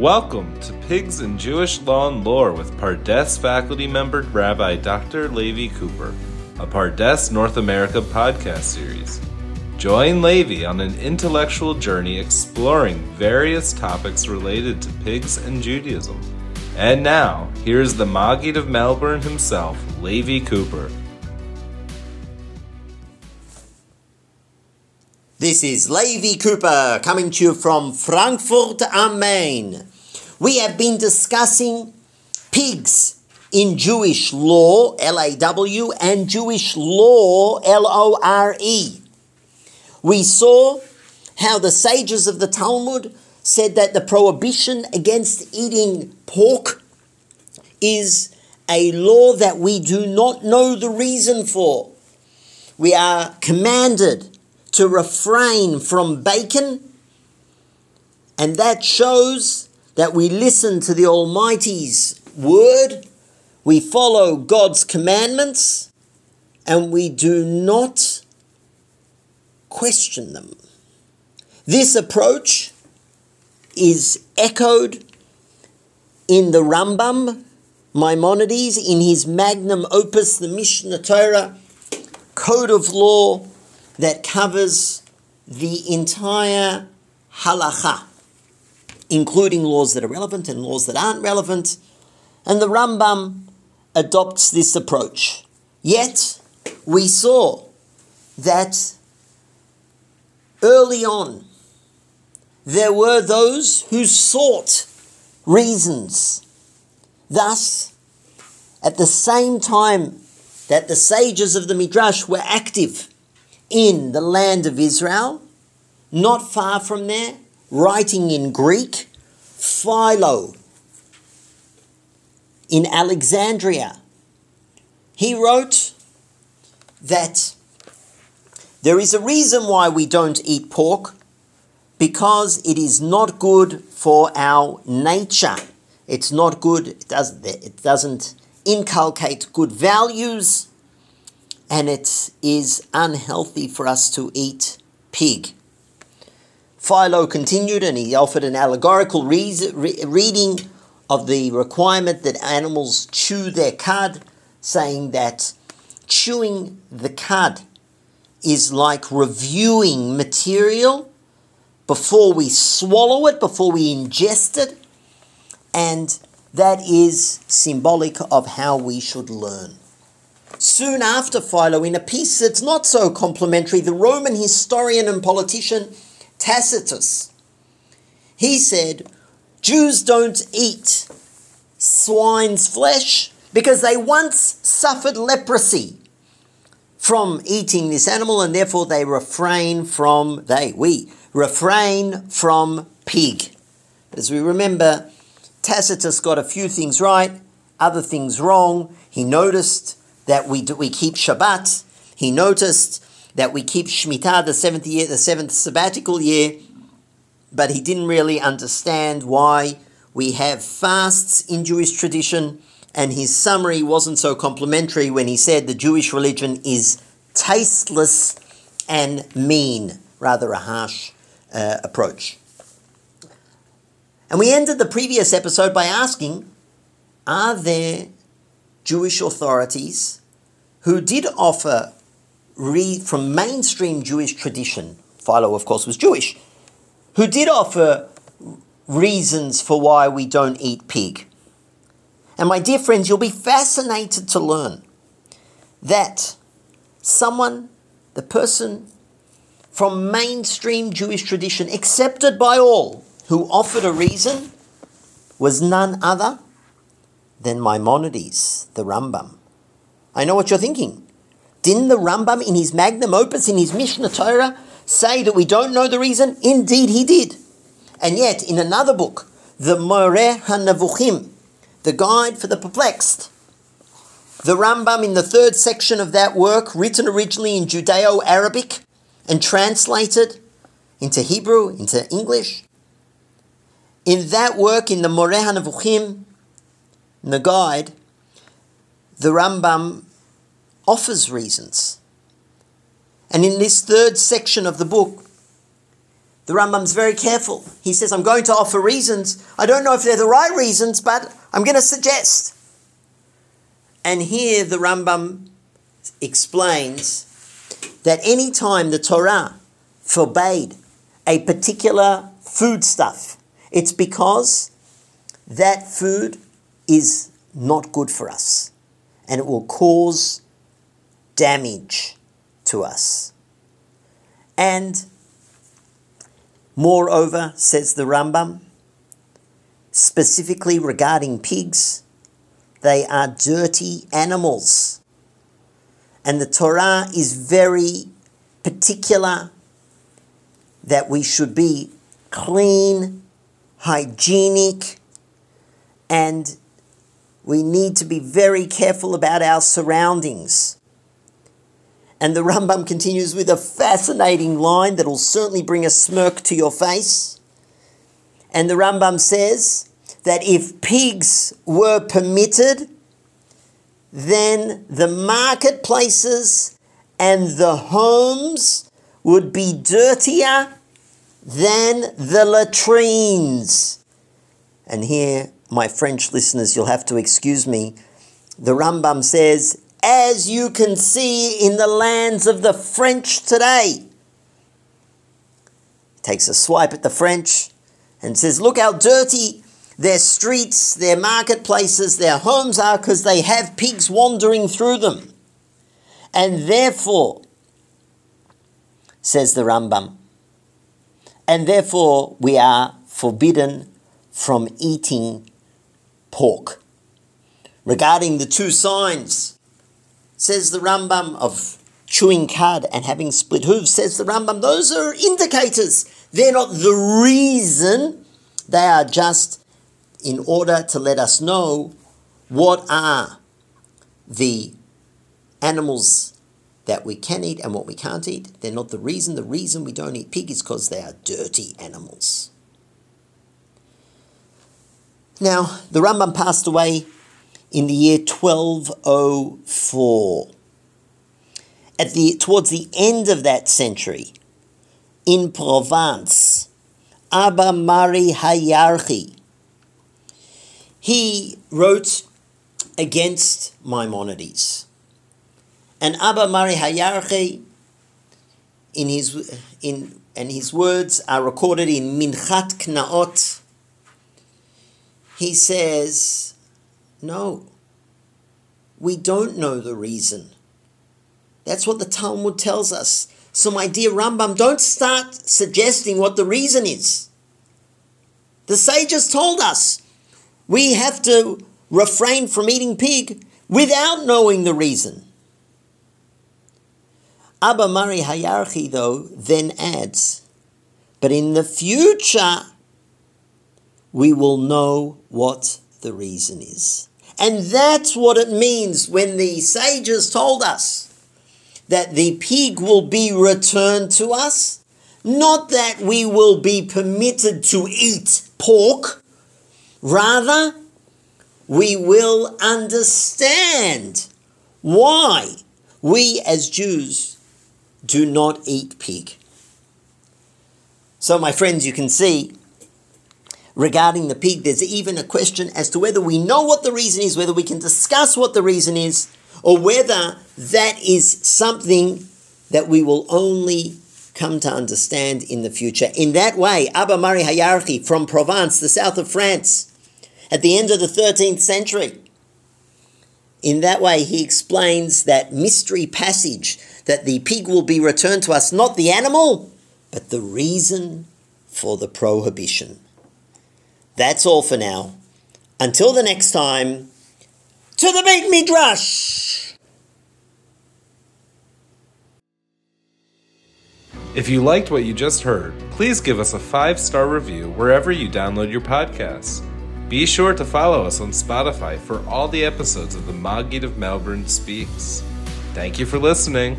Welcome to Pigs in Jewish Law and Lore with Pardes faculty member Rabbi Dr. Levi Cooper, a Pardes North America podcast series. Join Levi on an intellectual journey exploring various topics related to pigs and Judaism. And now, here's the Maggid of Melbourne himself, Levi Cooper. This is Levi Cooper coming to you from Frankfurt am Main. We have been discussing pigs in Jewish law, L A W, and Jewish law, L O R E. We saw how the sages of the Talmud said that the prohibition against eating pork is a law that we do not know the reason for. We are commanded to refrain from bacon, and that shows that we listen to the Almighty's word, we follow God's commandments, and we do not question them. This approach is echoed in the Rambam, Maimonides, in his magnum opus, the Mishnah Torah, code of law that covers the entire halacha, including laws that are relevant and laws that aren't relevant. And the Rambam adopts this approach. Yet, we saw that early on, there were those who sought reasons. Thus, at the same time that the sages of the Midrash were active in the land of Israel, not far from there, writing in Greek, Philo in Alexandria. He wrote that there is a reason why we don't eat pork because it is not good for our nature. It's not good, it doesn't, it doesn't inculcate good values and it is unhealthy for us to eat pig. Philo continued and he offered an allegorical re- re- reading of the requirement that animals chew their cud, saying that chewing the cud is like reviewing material before we swallow it, before we ingest it, and that is symbolic of how we should learn. Soon after Philo, in a piece that's not so complimentary, the Roman historian and politician Tacitus, he said, Jews don't eat swine's flesh because they once suffered leprosy from eating this animal and therefore they refrain from, they, we, refrain from pig. As we remember, Tacitus got a few things right, other things wrong. He noticed that we do, we keep Shabbat. He noticed that we keep Shemitah, the seventh year, the seventh sabbatical year, but he didn't really understand why we have fasts in Jewish tradition. And his summary wasn't so complimentary when he said the Jewish religion is tasteless and mean, rather a harsh uh, approach. And we ended the previous episode by asking Are there Jewish authorities who did offer read from mainstream Jewish tradition. Philo, of course, was Jewish, who did offer reasons for why we don't eat pig. And my dear friends, you'll be fascinated to learn that someone, the person from mainstream Jewish tradition, accepted by all, who offered a reason, was none other than Maimonides, the Rambam. I know what you're thinking. Didn't the Rambam in his magnum opus, in his Mishnah Torah, say that we don't know the reason? Indeed, he did. And yet, in another book, the Moreh HaNevuchim, the Guide for the Perplexed, the Rambam in the third section of that work, written originally in Judeo Arabic and translated into Hebrew, into English, in that work, in the Moreh HaNevuchim, in the Guide, the Rambam offers reasons. And in this third section of the book, the Rambam's very careful. He says, I'm going to offer reasons. I don't know if they're the right reasons, but I'm going to suggest. And here the Rambam explains that any time the Torah forbade a particular foodstuff, it's because that food is not good for us and it will cause damage to us. And moreover, says the Rambam, specifically regarding pigs, they are dirty animals. And the Torah is very particular that we should be clean, hygienic, and we need to be very careful about our surroundings. And the Rambam continues with a fascinating line that'll certainly bring a smirk to your face. And the Rambam says that if pigs were permitted, then the marketplaces and the homes would be dirtier than the latrines. And here, my French listeners, you'll have to excuse me. The Rambam says, as you can see in the lands of the French today. Takes a swipe at the French and says, Look how dirty their streets, their marketplaces, their homes are because they have pigs wandering through them. And therefore, says the Rambam, and therefore we are forbidden from eating pork. Regarding the two signs says the Rambam, of chewing cud and having split hooves, says the Rambam, those are indicators. They're not the reason, they are just in order to let us know what are the animals that we can eat and what we can't eat. They're not the reason. The reason we don't eat pig is because they are dirty animals. Now, the Rambam passed away in the year 1204. At the, towards the end of that century, in Provence, Abba Mari Hayarchi, he wrote against Maimonides. And Abba Mari Hayarchi, in his, in, and his words are recorded in Minchat Knaot, he says, no. We don't know the reason. That's what the Talmud tells us. So, my dear Rambam, don't start suggesting what the reason is. The sages told us we have to refrain from eating pig without knowing the reason. Abba Mari Hayarchi, though, then adds, but in the future, we will know what the reason is. And that's what it means when the sages told us that the pig will be returned to us. Not that we will be permitted to eat pork. Rather, we will understand why we as Jews do not eat pig. So, my friends, you can see regarding the pig, there's even a question as to whether we know what the reason is, whether we can discuss what the reason is, or whether that is something that we will only come to understand in the future. In that way, Abba Mari Hayarchi from Provence, the south of France, at the end of the 13th century, in that way, he explains that mystery passage that the pig will be returned to us, not the animal, but the reason for the prohibition. That's all for now. Until the next time, to the Beit Midrash! If you liked what you just heard, please give us a five star review wherever you download your podcasts. Be sure to follow us on Spotify for all the episodes of the Maggid of Melbourne Speaks. Thank you for listening.